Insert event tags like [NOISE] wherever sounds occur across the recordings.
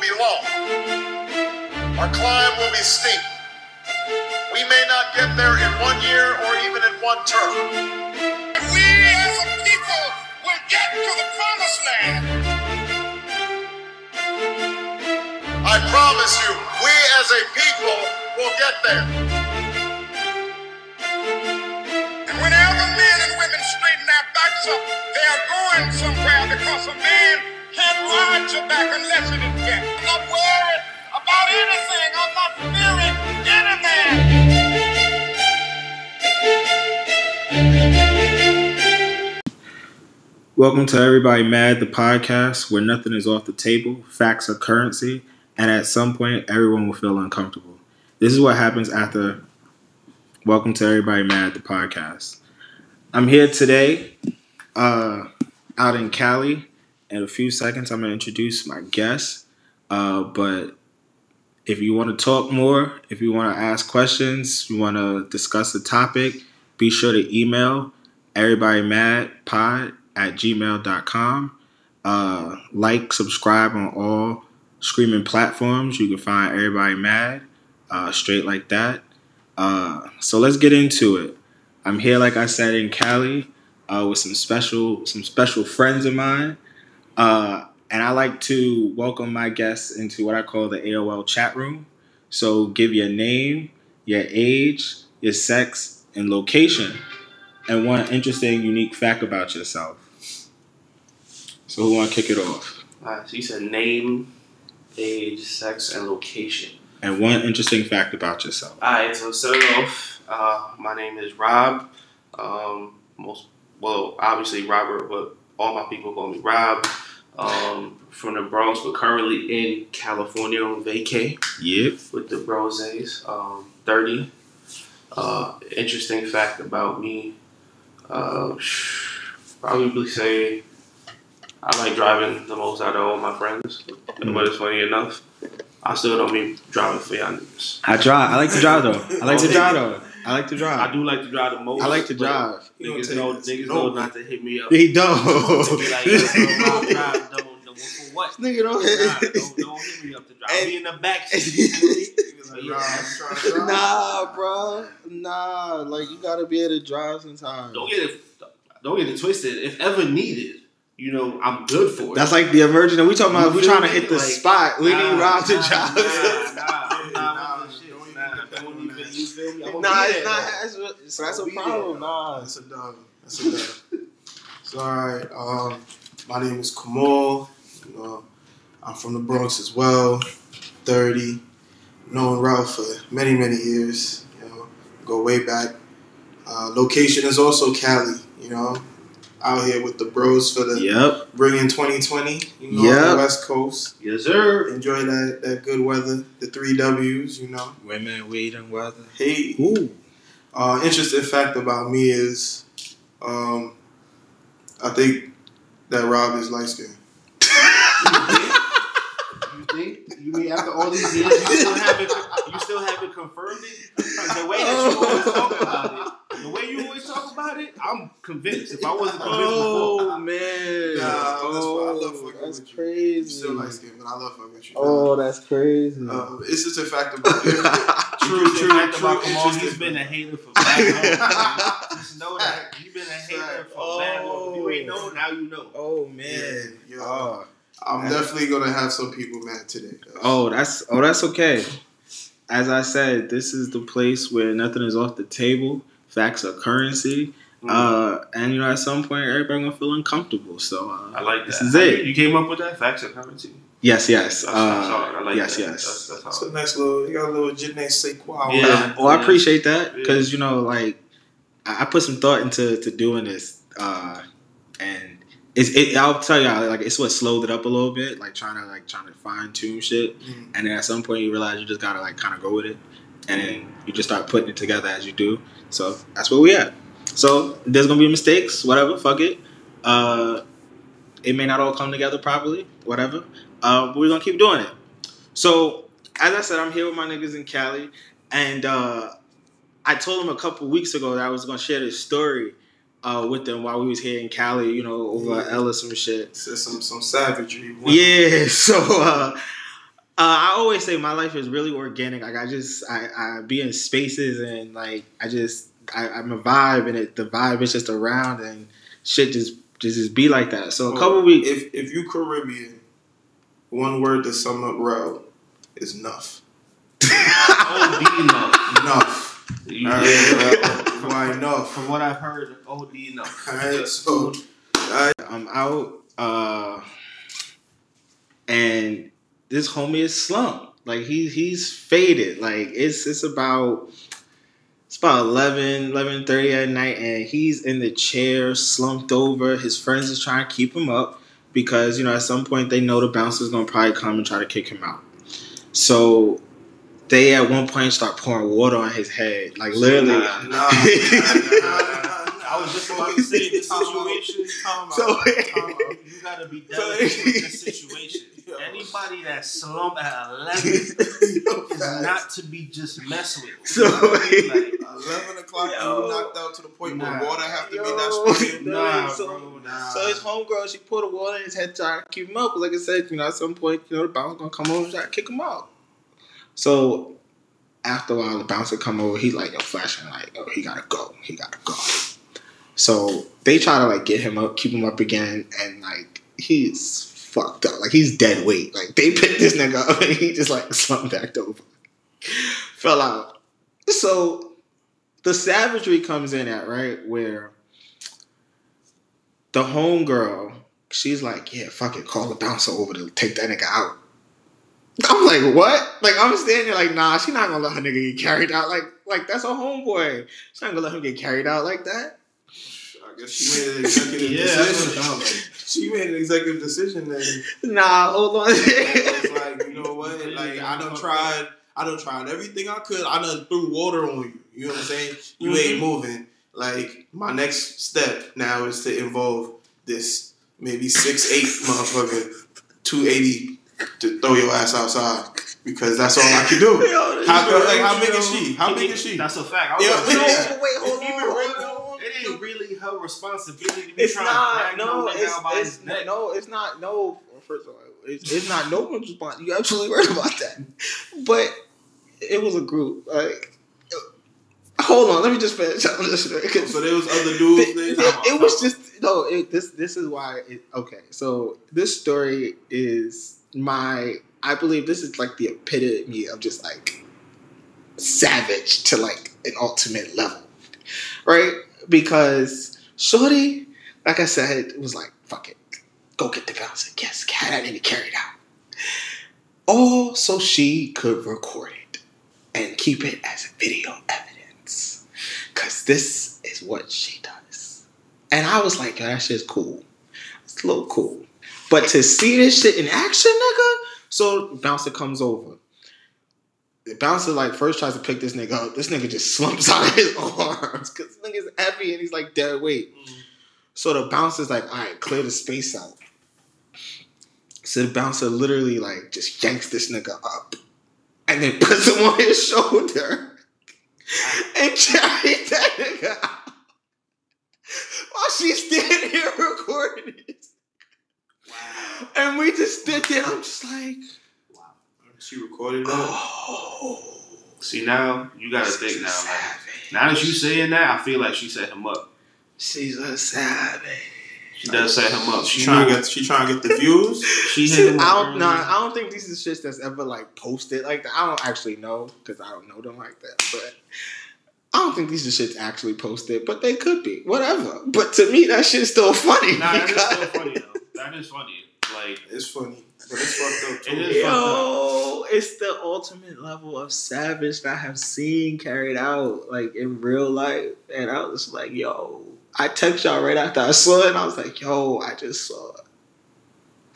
be long. Our climb will be steep. We may not get there in one year or even in one term. We as a people will get to the promised land. I promise you, we as a people will get there. And whenever men and women straighten their backs up, they are going somewhere because a man ride back unless. I'm not worried about anything. I'm not fearing. Welcome to Everybody Mad, the podcast where nothing is off the table, facts are currency, and at some point everyone will feel uncomfortable. This is what happens after Welcome to Everybody Mad, the podcast. I'm here today, uh, out in Cali. In a few seconds, I'm going to introduce my guest. Uh, but if you want to talk more, if you want to ask questions, you want to discuss the topic, be sure to email everybodymadpod at gmail.com. Uh, like, subscribe on all streaming platforms. You can find Everybody Mad uh, straight like that. Uh, so let's get into it. I'm here, like I said, in Cali uh, with some special some special friends of mine. Uh, and I like to welcome my guests into what I call the AOL chat room. So give your name, your age, your sex, and location, and one interesting, unique fact about yourself. So who want to kick it off? Alright, so you said name, age, sex, and location. And one interesting fact about yourself. Alright, so starting off, uh, my name is Rob. Um, most well, obviously Robert, but all my people call me Rob. Um, from the Bronx, but currently in California on vacay Yep. with the Broses. Um, Thirty. Uh, interesting fact about me. Uh, probably say I like driving the most out of all my friends. But it's funny enough, I still don't be driving for y'all niggas. I drive. I like to drive though. I like to drive though. I like to drive. I do like to drive the most. I like to drive. Niggas know, niggas know not to hit me up. He don't. Be like, yo, [LAUGHS] bro, don't, don't, for what? Nigga don't. Drive, don't, don't hit me up to drive. I'll be in the back [LAUGHS] seat. But yeah, nah, bro. Nah, like you gotta be able to drive sometimes. don't get it. Don't get it twisted. If ever needed, you know, I'm good for it. That's like the emergency. We talking about. We trying to hit the Like, spot. We Nah, need Rob to nah, drive. [LAUGHS] Nah, nah, I'm not with this shit. Nah, don't even- you feel me? I'ma Nah, it's not. though. That's, so that's a Be there. problem. Nah. it's a dub. That's a dub. so alright, um, my name is Kamal. You know, I'm from the Bronx as well. Thirty. Known Ralph for many, many years. You know, go way back. Uh, location is also Cali. You know, out here with the bros for the Yep. bringing 2020. You know, Yep. on the West Coast. Yes, sir. Enjoy that that good weather. The three W's. You know. Women, weed, and weather. Hey. Ooh. Uh, interesting fact about me is, um, I think that Rob is light skinned. You think? You mean after all these years, you still haven't, you still haven't confirmed it? The way that you always talk about it, the way you always talk about it, I'm convinced. If I wasn't [LAUGHS] convinced Oh before, man. Nah, that's why I love oh, fucking that's with crazy. You're still light skinned, but I love fucking with you. Oh, that's crazy. Uh, it's just a fact about it. [LAUGHS] true, true, true, true about Kamal, he's been a hater for back home. [LAUGHS] Just know that he's been a hater for Oh. back home. If you ain't know, now you know. oh man. yeah. Oh. I'm definitely gonna have some people mad today. though. Oh, that's oh, that's okay. As I said, this is the place where nothing is off the table. Facts are currency. Mm. Uh, and you know, at some point, everybody gonna feel uncomfortable. So uh, I like that. This is it. You came up with that? Facts of currency. yes, yes, That's, uh, that's hard. I like yes, that. yes. That's, that's That's hard. a nice little. You got a little je ne sais quoi. Yeah. well, I appreciate that Yeah. because you know, like, I I put some thought into to doing this, uh, and it's. It, I'll tell y'all, like, it's what slowed it up a little bit, like trying to like trying to fine tune shit, Mm. and then at some point you realize you just gotta like kind of go with it, and then you just start putting it together as you do. So that's where we at. So there's gonna be mistakes, whatever. Fuck it. Uh, it may not all come together properly, whatever. Uh, but we're gonna keep doing it. So as I said, I'm here with my niggas in Cali, and uh, I told them a couple weeks ago that I was gonna share this story uh, with them while we was here in Cali, you know, over at Ellis and shit. Some some savagery. Yeah, [LAUGHS] so uh, I always say my life is really organic. Like I just I, I be in spaces and like I just I, I'm a vibe and it the vibe is just around and shit just just, just be like that. So a couple weeks If if you Caribbean, one word to sum up Rel is enough. OD enough. Enough. You- All right, Why enough? From what I've heard, OD enough. All right, so I'm out uh and this homie is slumped. Like he he's faded. Like it's it's about it's about 11, 11.30 at night and he's in the chair slumped over. His friends is trying to keep him up because, you know, at some point they know the bouncer's gonna probably come and try to kick him out. So they at one point start pouring water on his head. Like literally Nah, nah, nah, nah, nah, nah. I was just about to say the [LAUGHS] situation. Time out. So- Time out. You gotta be [LAUGHS] So- delicate with the [LAUGHS] situation. Yo. Anybody that slump at eleven [LAUGHS] Yo, is not to be just messed with. So- You know I mean? [LAUGHS] Like, Eleven o'clock, Yo. you knocked out to the point Nah. where water have to be Yo. that spraying. Nah, so, bro, nah. So his homegirl, she put a water in his head trying to keep him up. Like I said, you know, at some point, you know, the bouncer gonna come over and try to kick him out. So after a while, the bouncer come over. He like, yo, flashing like, oh, he gotta go. He gotta go. So they try to like get him up, keep him up again, and like he's fucked up. Like he's dead weight. Like they picked this nigga up and he just like [LAUGHS] slumped back over, fell out. So the savagery comes in at right where the homegirl, she's like, yeah, fuck it, call the bouncer over to take that nigga out. I'm like, what? Like I'm standing there like, nah, she not gonna let her nigga get carried out. Like, like that's a homeboy. She not gonna let him get carried out like that. I guess she made an executive [LAUGHS] yeah, that's what it decision. Sounds like. She made an executive decision then. Nah, hold on. It's like, you know what? [LAUGHS] Like I done tried I done tried everything I could. I done threw water on you. You know what I'm saying? You mm-hmm. ain't moving. Like my next step now is to involve this maybe six eight motherfucker, two eighty to throw your ass outside because that's all I can do. [LAUGHS] Yo, How, like, how big is she? How big is she? That's a fact. I Yeah, was gonna say yeah. that. wait, hold on, ain't really- hold. It ain't really her responsibility to be It's trying not. to drag No, no it's, by it's his neck. no, it's not. No, first of all, it's, it's not no one's response. You absolutely right about that. But it was a group. Like, hold on, let me just finish. [LAUGHS] 'cause oh, So there was other dudes it- it was just no. It, this this is why. It, okay, so this story is my. I believe this is like the epitome of just like savage to like an ultimate level, right? Because Shorty, like I said, was like, "Fuck it, go get the bouncer." Yes, had that carry it out. All so she could record it and keep it as video evidence. Cause this is what she does. And I was like, yo, that shit's cool. It's a little cool. But to see this shit in action, nigga, so bouncer comes over. The bouncer like first tries to pick this nigga up. This nigga just slumps [LAUGHS] on his arms because this nigga's heavy and he's like dead weight. So the bouncer's like, all right, clear the space out. So the bouncer literally like just yanks this nigga up and then [LAUGHS] puts him on his shoulder [LAUGHS] and carries that nigga out. While she's standing here recording it. And we just stood there. I'm just like, She recorded that. oh. See now, you gotta she's think now. Like, now that you saying that, I feel like she set him up. She's a savage. She does set him up. She She trying to get she trying to get the views. [LAUGHS] she See, [LAUGHS] hit him I don't, early. nah, I don't think these is shits that's ever like posted like that. I don't actually know because I don't know them like that. But I don't think these are shits actually posted, but they could be. Whatever. But to me, that shit's still funny. Nah, that is still funny though. That is funny. Like It's funny, but it's fucked up too. It is fucked Yo, it's the ultimate level of savage that I have seen carried out like in real life, and I was like, yo, I text y'all right after I saw it, and I was like, yo, I just saw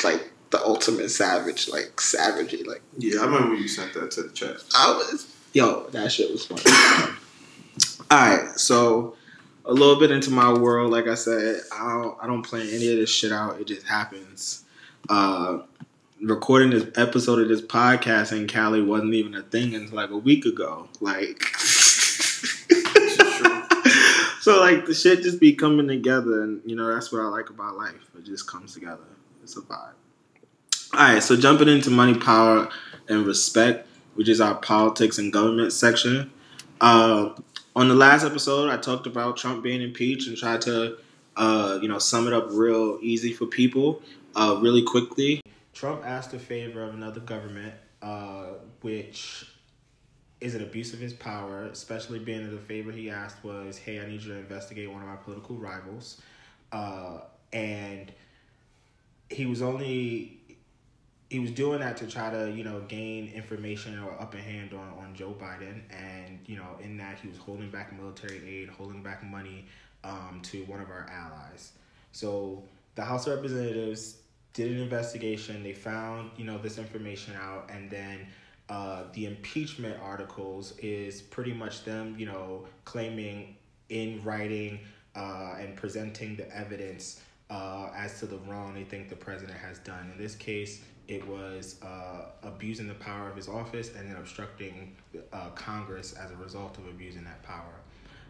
like the ultimate savage, like savagery, like Yeah, I remember you sent that to the chat. I was, yo, that shit was funny. All right, so a little bit into my world, like I said, I don't, I don't plan any of this shit out. It just happens. Uh, recording this episode of this podcast in Cali wasn't even a thing until like a week ago. Like, [LAUGHS] so like the shit just be coming together, and you know that's what I like about life. It just comes together. It's a vibe. All right, so jumping into money, power, and respect, which is our politics and government section. Uh, on the last episode, I talked about Trump being impeached and tried to, uh, you know, sum it up real easy for people, uh, really quickly. Trump asked a favor of another government, uh, which is an abuse of his power, especially being that the favor he asked was, "Hey, I need you to investigate one of my political rivals," uh, and he was only he was doing that to try to you know gain information or upper hand on, on Joe Biden, and you know in that he was holding back military aid, holding back money um, to one of our allies. So the House of Representatives did an investigation. They found you know this information out, and then uh, the impeachment articles is pretty much them you know claiming in writing uh, and presenting the evidence uh, as to the wrong they think the president has done. In this case, it was uh, abusing the power of his office and then obstructing uh, Congress as a result of abusing that power.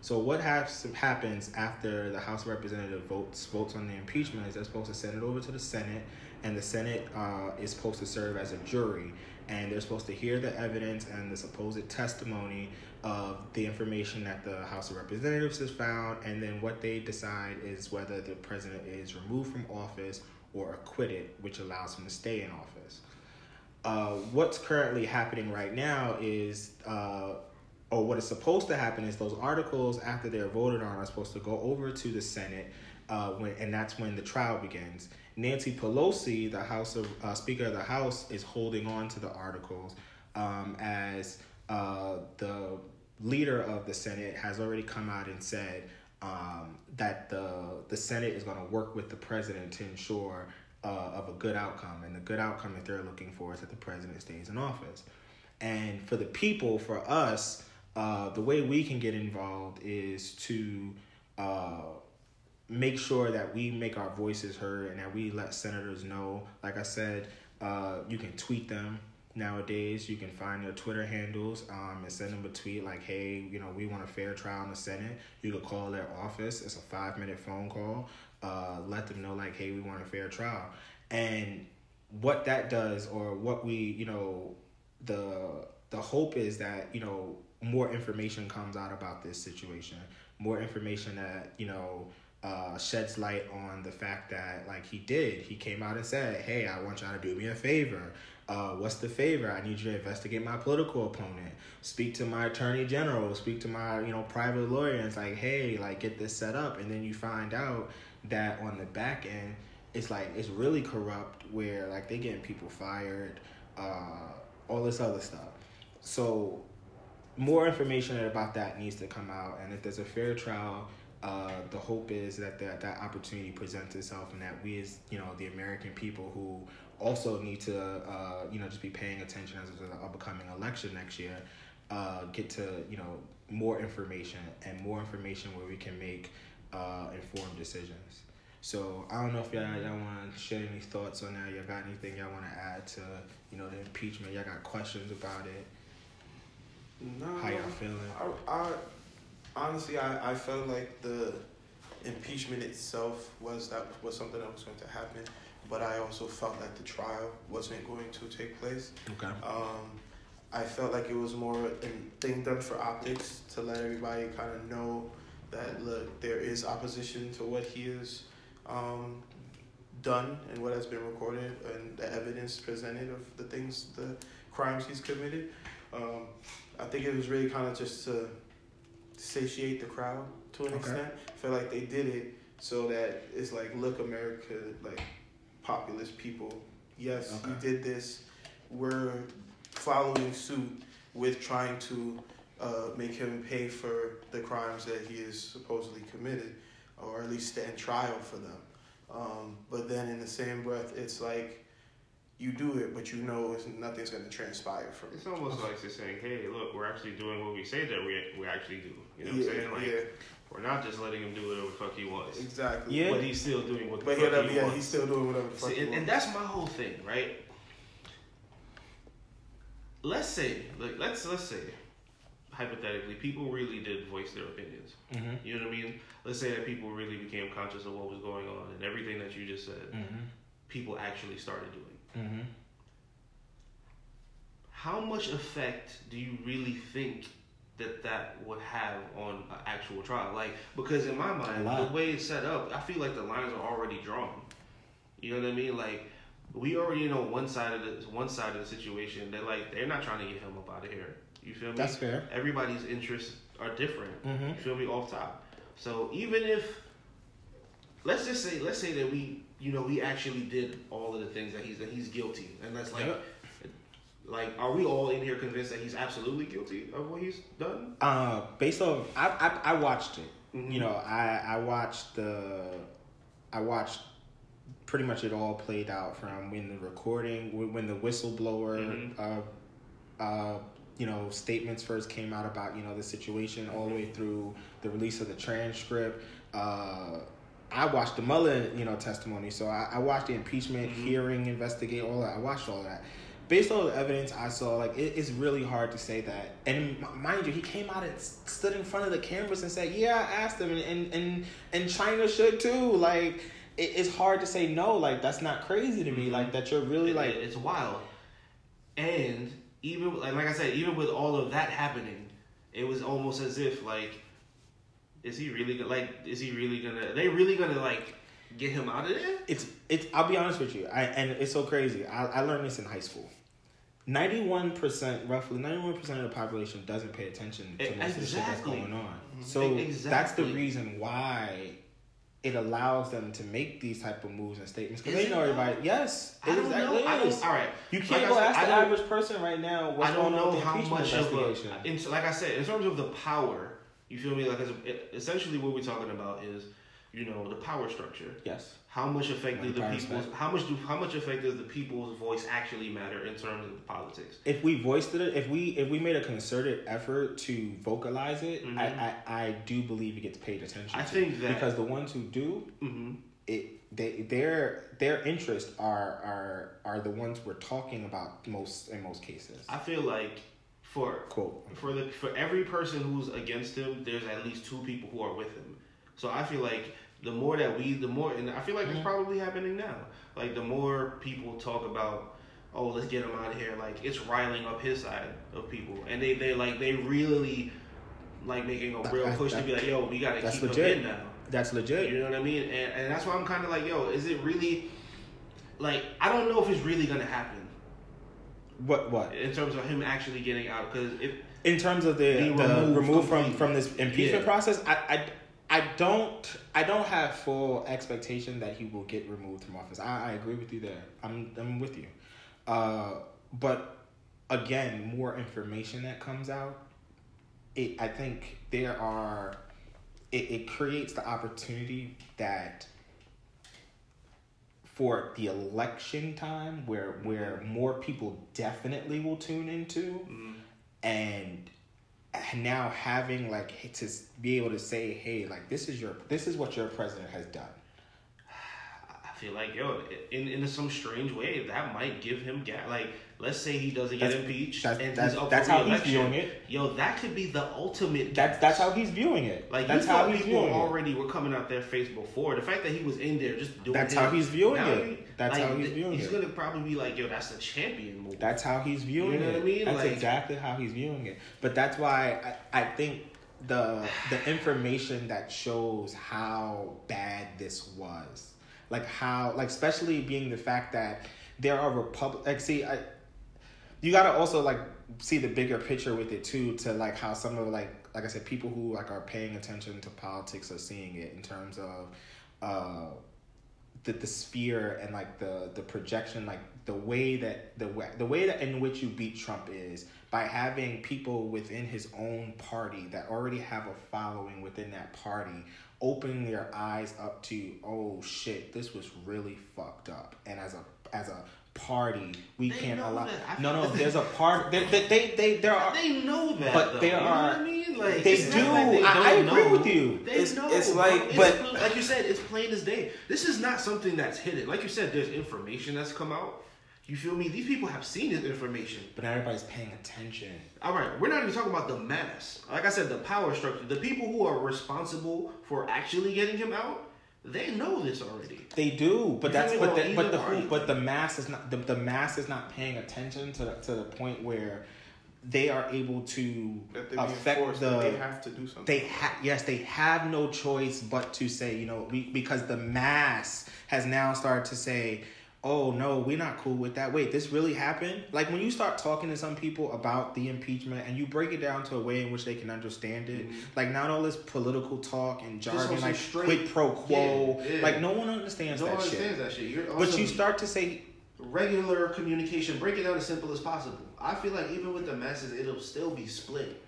So what has, happens after the House of Representatives votes votes on the impeachment is they're supposed to send it over to the Senate, and the Senate uh, is supposed to serve as a jury, and they're supposed to hear the evidence and the supposed testimony of the information that the House of Representatives has found, and then what they decide is whether the president is removed from office or acquitted, which allows him to stay in office. Uh, what's currently happening right now is, uh, or what is supposed to happen is those articles after they're voted on are supposed to go over to the Senate, uh, when and that's when the trial begins. Nancy Pelosi, the House of uh, Speaker of the House, is holding on to the articles um, as uh, the leader of the Senate has already come out and said um, that the the Senate is going to work with the president to ensure uh, of a good outcome, and the good outcome that they're looking for is that the president stays in office. And for the people, for us, uh, the way we can get involved is to uh, make sure that we make our voices heard and that we let senators know. Like I said, uh, you can tweet them nowadays. You can find their Twitter handles um, and send them a tweet like, hey, you know, we want a fair trial in the Senate. You could call their office. It's a five minute phone call. Uh, let them know, like, hey, we want a fair trial. And what that does, or what we, you know, the the hope is that you know more information comes out about this situation, more information that you know uh, sheds light on the fact that like he did, he came out and said, "Hey, I want y'all to do me a favor. Uh, what's the favor? I need you to investigate my political opponent. Speak to my attorney general. Speak to my you know private lawyer. And it's like, hey, like get this set up. And then you find out that on the back end, it's like it's really corrupt. Where like they getting people fired, uh, all this other stuff. So more information about that needs to come out. And if there's a fair trial. Uh, the hope is that, that that opportunity presents itself and that we as you know the american people who also need to uh, you know just be paying attention as there's an upcoming election next year uh, get to you know more information and more information where we can make uh, informed decisions so i don't know if y'all, y'all want to share any thoughts on that y'all got anything y'all want to add to you know the impeachment y'all got questions about it No, how y'all feeling I, I honestly, I, I felt like the impeachment itself was that was something that was going to happen, but I also felt that the trial wasn't going to take place. okay Um, I felt like it was more a thing done for optics to let everybody kind of know that look there is opposition to what he has um, done and what has been recorded and the evidence presented of the things the crimes he's committed. Um, I think it was really kind of just to satiate the crowd to an Okay. extent. I feel like they did it so that it's like look America like populist people. Yes, Okay. you did this. We're following suit with trying to uh, make him pay for the crimes that he has supposedly committed, or at least stand trial for them. Um, but then in the same breath, it's like you do it, but you know it's, nothing's going to transpire from it. It's almost like they're saying, "Hey, look, we're actually doing what we say that we we actually do." You know what yeah, I'm saying? Like yeah, we're not just letting him do whatever the fuck he wants, exactly. Yeah. but he's still doing what the But fuck yeah, he yeah, wants. he's still doing whatever the fuck See, he and, and that's my whole thing, right? Let's say, like, let's let's say, hypothetically, people really did voice their opinions. mm-hmm. You know what I mean? Let's say that people really became conscious of what was going on and everything that you just said. Mm-hmm. People actually started doing. Mm-hmm. How much effect do you really think that that would have on an actual trial? Like, because in my mind, the way it's set up, I feel like the lines are already drawn. You know what I mean? Like, we already know one side of the one side of the situation. They're like, they're not trying to get him up out of here. You feel me? That's fair. Everybody's interests are different. Mhm. You feel me? Off top. So even if, let's just say, let's say that we, you know, we actually did all of the things that he's that he's guilty, and that's like, Yep. like, are we all in here convinced that he's absolutely guilty of what he's done? Uh, based on I, I I watched it. Mhm. You know, I I watched the I watched pretty much it all played out from when the recording when, the whistleblower Mhm. uh uh you know statements first came out about you know the situation all the way through the release of the transcript uh I watched the Mueller, you know, testimony. So I, I watched the impeachment Mhm. hearing, investigate all that. I watched all that. Based on the evidence I saw, like it, it's really hard to say that. And mind you, he came out and stood in front of the cameras and said, "Yeah, I asked him," and and and, and China should too. Like it, it's hard to say no. Like that's not crazy to me. Like that you're really It- like it's wild. And even like, like I said, even with all of that happening, it was almost as if like, is he really gonna like? Is he really gonna? They really gonna like get him out of there? it's it's i'll be honest with you I, and it's so crazy I, I learned this in high school 91% roughly 91% of the population doesn't pay attention to E- most of the shit that's going on Mhm. so E- that's the reason why it allows them to make these type of moves and statements because they know everybody yes I don't exactly know. I don't, all right, you can't I go said, ask I the average person right now I don't know how much of a. In, like I said, in terms of the power, you feel me? Like as a, essentially, what we're talking about is, you know, the power structure. yes How much effect do the people's how much do how much effect does the people's voice actually matter in terms of politics? if we voiced it, if we if we made a concerted effort to vocalize it, Mhm. I, I I do believe it gets paid attention. I to. think that- because the ones who do Mm-hmm. it, they their their interests are are are the ones we're talking about most in most cases. I feel like for Quote. for the for every person who's against him, there's at least two people who are with him. So I feel like the more that we, the more, and I feel like it's mm-hmm. probably happening now. Like the more people talk about, oh, let's get him out of here. Like it's riling up his side of people, and they they like they really like making a real That- push to be like, yo, we gotta keep legit. him in now. That's legit. You know what I mean? And, and that's why I'm kind of like, yo, is it really? Like, I don't know if it's really gonna happen What what in terms of him actually getting out. Because if in terms of the the removed remove from from this impeachment Yeah. process, I, I I don't I don't have full expectation that he will get removed from office. I, I agree with you there. I'm I'm with you. Uh, but again, more information that comes out, it I think there are it, it creates the opportunity that for the election time where where more people definitely will tune into mm-hmm. and now having like to be able to say hey like this is your this is what your president has done [SIGHS] I feel like yo, in in some strange way, that might give him gas. Like, let's say he doesn't get impeached that's- and that's- he's up that's for how he's viewing it. Yo, that could be the ultimate. that's that's how he's viewing it Like that's how he's people viewing it already were coming out their face before. The fact that he was in there just doing That's his- how he's viewing now it. That's like, how he's viewing He's it. He's gonna probably be like, yo, that's the champion move. That's how he's viewing You know it. what I mean? That's Like- exactly how he's viewing it. But that's why I, I think the the [SIGHS] information that shows how bad this was, like how, like especially being the fact that there are republic. Like, see, I, you gotta also like see the bigger picture with it too. To like how some of like like I said, people who like are paying attention to politics are seeing it in terms of. uh the, the sphere and like the the projection like the way that the way the way that in which you beat Trump is by having people within his own party that already have a following within that party opening their eyes up to oh shit this was really fucked up and as a as a party we They can't allow that. No no there's a part they they they, they there are They know that, But though. there you know are- what I mean? Like they do. like they I- I agree know. with you. They It's- know. it's like- It's but- like you said, it's plain as day. This is not something that's hidden. Like you said, there's information that's come out. You feel me? These people have seen this information. but not everybody's paying attention All right, we're not even talking about the mass. Like I said, the power structure, the people who are responsible for actually getting him out, they know this already. They do, but You that's but the, but the party. but the mass is not the, the mass is not paying attention to the, to the point where they are able to That affect the that they have to do something. they ha- yes they have no choice but to say you know we, because the mass has now started to say oh no we're not cool with that wait this really happened like when you start talking to some people about the impeachment and you break it down to a way in which they can understand it mm-hmm. like not all this political talk and jargon like straight- quid pro quo Yeah, yeah. like no one understands No that one shit understands that shit. You're but you start to say regular communication. Break it down as simple as possible. I feel like even with the masses, it'll still be split.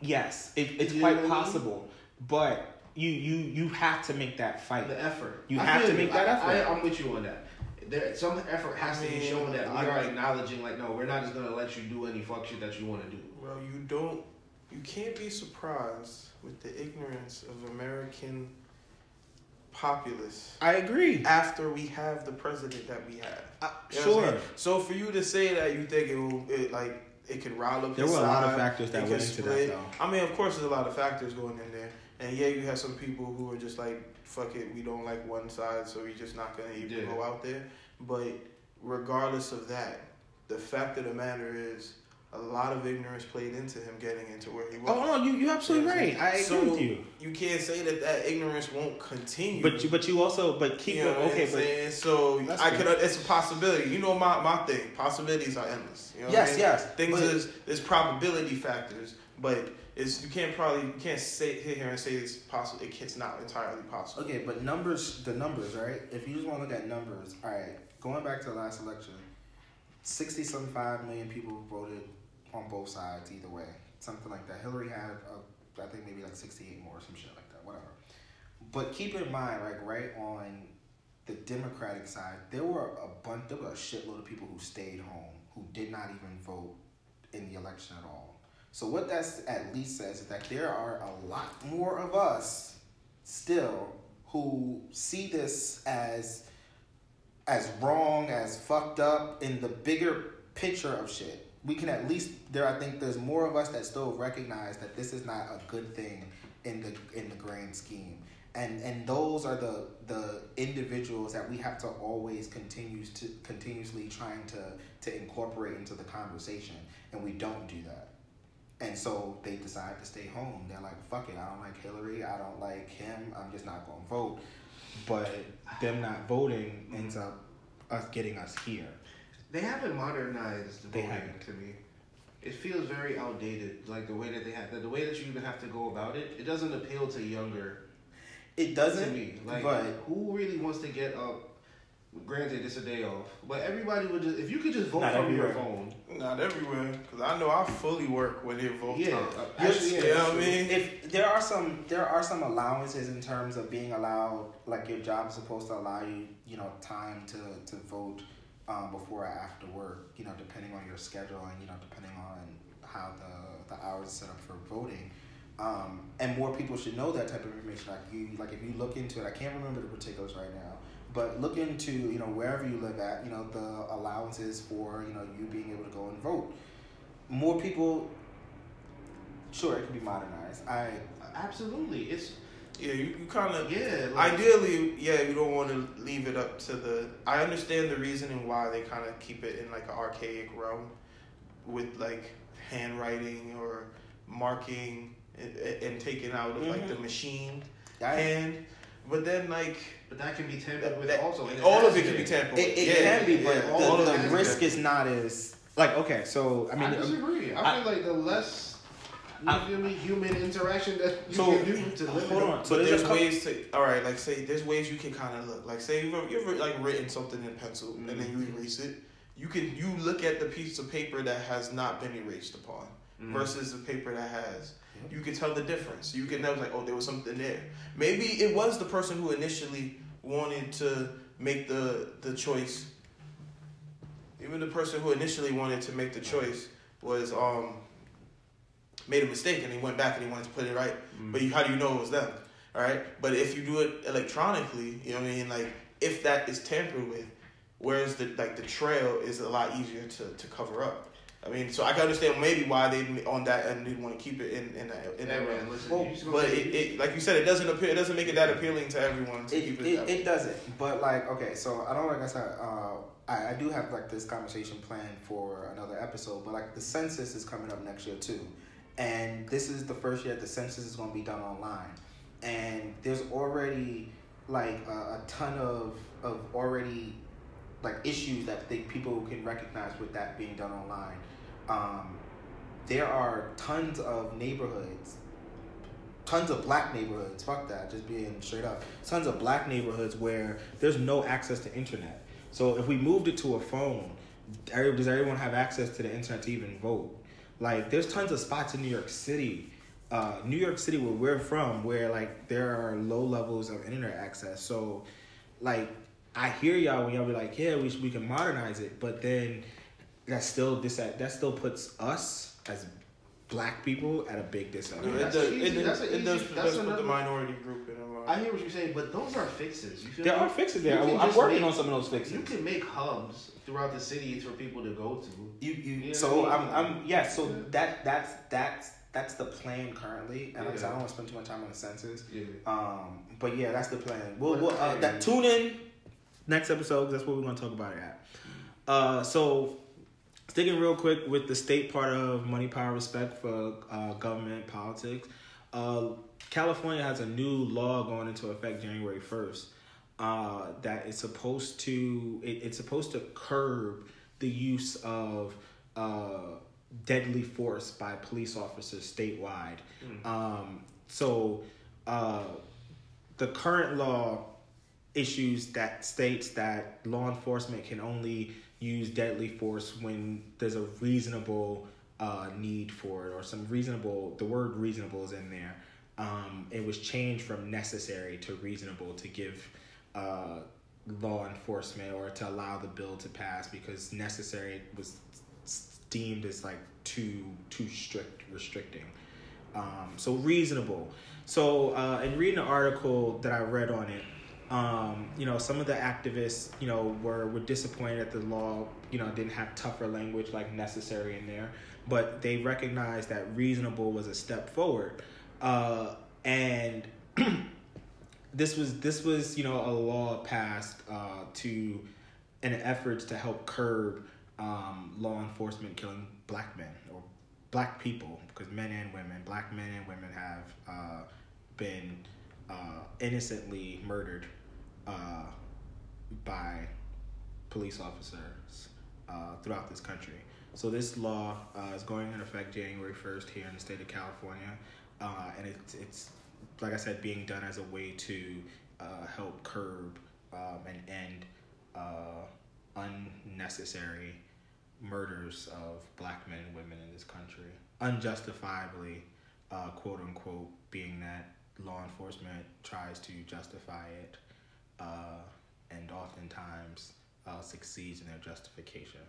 yes it, it's You quite I mean? possible but you you you have to make that fight The effort. You I have to make that I, effort. I, I'm with you on that. There, some effort has I to be shown that we I are acknowledging, like, no, we're not just gonna let you do any fuck shit that you want to do. Well, you don't. You can't be surprised with the ignorance of American populace i agree after we have the president that we have. Uh, You know I'm sure? So for you to say that you think it will, it like it could rile up. There his were a lot of factors that went could into that, though. I mean, of course, there's a lot of factors going in there, and yeah, you have some people who are just like, "Fuck it, we don't like one side, so we're just not gonna even Yeah. go out there." But regardless of that, the fact of the matter is, a lot of ignorance played into him getting into where he was. oh no you you're absolutely You know right i agree saying? with you you can't say that that ignorance won't continue. But you, but you also, but keep You know it okay. But saying? So I could. It's a possibility. You know my my thing. Possibilities are endless. You know Yes, I mean? yes, Things but- is there's probability factors, but it's you can't probably you can't say here and say it's possible. It's not entirely possible. okay, but numbers, the numbers, right? If you just want to look at numbers, all right. Going back to the last election, sixty some five million people voted on both sides either way, something like that. Hillary had, uh, I think maybe like sixty eight more, or some shit like that, whatever. But keep in mind, like right on the Democratic side, there were a bunch, there were a shitload of people who stayed home, who did not even vote in the election at all. So what that at least says is that there are a lot more of us still who see this as as wrong, as fucked up in the bigger picture of shit. We can at least there I think there's more of us that still recognize that this is not a good thing in the in the grand scheme. And and those are the the individuals that we have to always continues to continuously trying to to incorporate into the conversation and we don't do that. And so they decide to stay home. They're like, fuck it, I don't like Hillary, I don't like him, I'm just not gonna vote. But them not voting mm-hmm. ends up us getting us here. They haven't modernized They voting haven't. to me. It feels very outdated, like the way that they have, the way that you even have to go about it. It doesn't appeal to younger It doesn't me. Like, but who really wants to get up? Granted, it's a day off, but everybody would just if you could just vote Not from your phone. Not everywhere, because I know I fully work when it vote Yeah, time. uh, Yes, actually, yeah, you know what I mean. if there are some there are some allowances in terms of being allowed like your job is supposed to allow you you know time to to vote um, before or after work you know depending on your schedule and you know depending on how the the hours are set up for voting um, and more people should know that type of information like you like if you look into it i can't remember the particulars right now but look into you know wherever you live at you know the allowances for you know you being able to go and vote more people sure it can be modernized i Absolutely, it's Yeah, you, you kind of yeah. Like, Ideally, yeah, you don't want to leave it up to the. I understand the reasoning why they kind of keep it in like an archaic realm, with like handwriting or marking and, and taking out of like mm-hmm. the machine hand. But then like but that can be tampered with that- also. it all of it can be tampered It, with. it yeah, can be, yeah, but yeah, all the, of the risk is not as like okay. So I I, mean, um, disagree. I, I- feel like the less you I- feel me human interaction that you So, can do to limit hold on. So But there's there's a couple- ways to all right, like say there's ways you can kind of look like say you've, you've like written something in pencil and then you erase it. You can you look at the piece of paper that has not been erased upon versus the paper that has. You can tell the difference. You can know like oh there was something there. Maybe it was the person who initially wanted to make the the choice. Even the person who initially wanted to make the choice was um made a mistake and he went back and he wanted to put it right. But you, how do you know it was them? All right. But if you do it electronically, you know what I mean. Like if that is tampered with, whereas the like the trail is a lot easier to, to cover up. I mean, so I can understand maybe why they on that and they want to keep it in in that in Hey, that man, listen, Well, you just gonna But it, it like you said, it doesn't appear it doesn't make it that appealing to everyone to It, keep it, it, that way. it doesn't. But like, okay, so I don't like I said, uh, I, I do have like this conversation planned for another episode. But like the census is coming up next year too, and this is the first year the census is going to be done online, and there's already like a, a ton of of already like issues that they, people can recognize with that being done online. Um, there are tons of neighborhoods tons of black neighborhoods. Fuck that, just being straight up. Tons of black neighborhoods where there's no access to internet. So if we moved it to a phone, does everyone have access to the internet to even vote? Like there's tons of spots in New York City, uh, New York City where we're from, where like there are low levels of internet access. So, like I hear y'all when y'all be like, yeah, we we can modernize it, but then that still dis that still puts us as black people at a big It, disadvantage. That's does, it, that's does- an it does, easy- it that's does put the minority group in a lot. I hear what you're saying, but those are fixes. You feel There me? are fixes there. You I'm working make- on some of those fixes. You can make hubs throughout the city for people to go to. You, you, Yeah, so I I'm, I'm, yeah. So that, that's, that's, that's the plan currently. And like I said, I don't want to spend too much time on the census. Yeah. Um, but yeah, that's the plan. We'll, we'll uh, that tune in next episode. that's what we're gonna talk about it at. Uh, so sticking real quick with the state part of money, power, respect for uh, government politics. Uh, California has a new law going into effect January first. Uh, that is supposed to it, it's supposed to curb the use of uh, deadly force by police officers statewide. Um, so uh, the current law issues that states that law enforcement can only use deadly force when there's a reasonable uh, need for it or some reasonable the word reasonable is in there. Um, it was changed from necessary to reasonable to give uh, law enforcement or to allow the bill to pass because necessary was deemed as like too too strict restricting. Um, so reasonable. So uh, in reading the article that i read on it um, you know some of the activists you know were, were disappointed that the law you know didn't have tougher language like necessary in there. But they recognized that reasonable was a step forward. Uh, and [CLEARS THROAT] this was this was you know a law passed uh, to in efforts to help curb um, law enforcement killing black men or black people because men and women black men and women have uh, been uh, innocently murdered uh, by police officers uh, throughout this country. So this law uh, is going into effect January first here in the state of California, uh, and it's it's like I said, being done as a way to uh, help curb um, and end uh, unnecessary murders of black men and women in this country, unjustifiably, uh, quote unquote, being that law enforcement tries to justify it uh, and oftentimes uh, succeeds in their justification.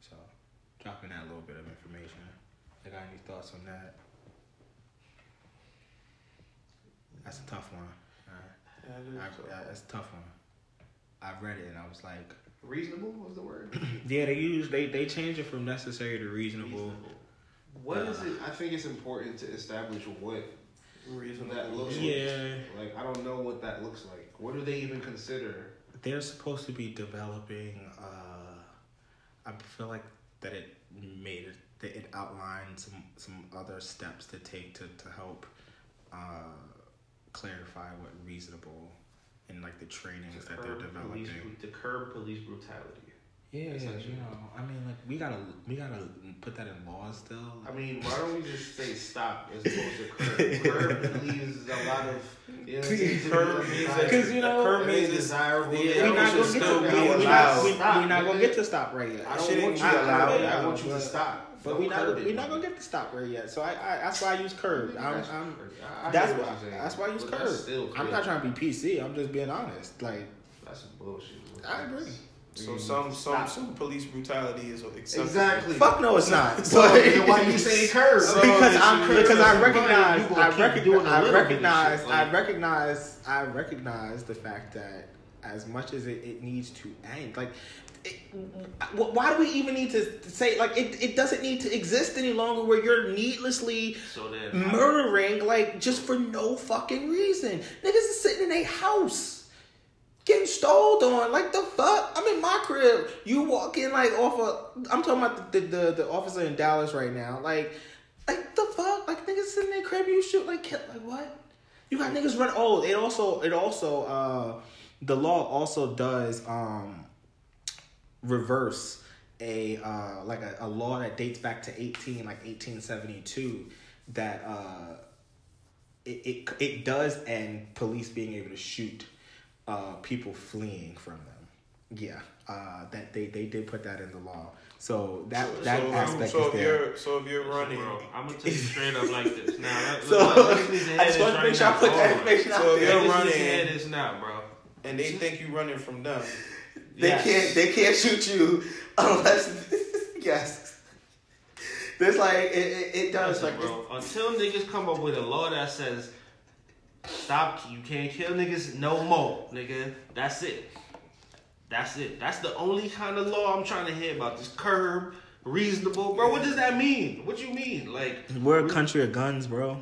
So, dropping that little bit of information. I got any thoughts on that? That's a tough one. Uh, I, I, that's a tough one. I read it and I was like, Reasonable was the word. [CLEARS THROAT] yeah, they use they they change it from necessary to reasonable. What is it? I think it's important to establish what Reasonable. that looks Yeah. like. Like I don't know what that looks like. What do they even consider? They're supposed to be developing. Uh, I feel like that it made it that it outlined some some other steps to take to to help uh, clarify what reasonable and like the trainings that they're developing. police, to curb police brutality. Yeah, yeah, you know, I mean, like we gotta we gotta put that in laws still. I mean, why don't we just say stop as opposed to curb? [LAUGHS] curb leaves a lot of. You know, what I'm Curb means Because you know, curb means is it's- desirable. yeah, we're not gonna get to we, we not, we, Stop, we're not gonna get to stop right yet. I don't Shit want you to allow it. I want you to stop. But we not we not gonna get to stop right yet. So I, I that's why I use curb. I'm, I'm I- I that's why that's why I use curb. I'm not trying to be PC. I'm just being honest. Like That's some bullshit. I agree. So mm. some some some police brutality is acceptable. Exactly. fuck no, it's not. [LAUGHS] So then why you say curb? So- because it's I'm curb. because I recognize I recognize doing a I little bit of recognize shit, I recognize I recognize the fact that as much as it, it needs to end. Like, it, why do we even need to say like it? It doesn't need to exist any longer where you're needlessly So murdering like just for no fucking reason. Niggas is sitting in a house getting stalled on. Like the fuck? I'm in my crib. You walk in like off of. I'm talking about the the, the, the officer in Dallas right now. Like, like the fuck? Like niggas in their crib. You shoot like kill like what? You got niggas run. Oh, it also it also uh the law also does um reverse a uh like a, a law that dates back to 18 like 1872 that uh it, it it does end police being able to shoot uh people fleeing from them yeah uh that they they did put that in the law so that that so, aspect so is if there you're so if you're running, bro, I'm gonna take you [LAUGHS] straight up like this. Now, [LAUGHS] let, so let, let, let me I just want to make sure I put that information out So if there. you're You're running- running this not, bro. and they think you're running from them, They Yes. can't they can't shoot you unless [LAUGHS] yes. There's like it, it, it does Listen, like bro. Until niggas come up with a law that says stop, you can't kill niggas no more, nigga. That's it. That's it. That's the only kind of law I'm trying to hear about. This curb, reasonable, bro. What does that mean? What you mean? Like, we're a country of guns, bro.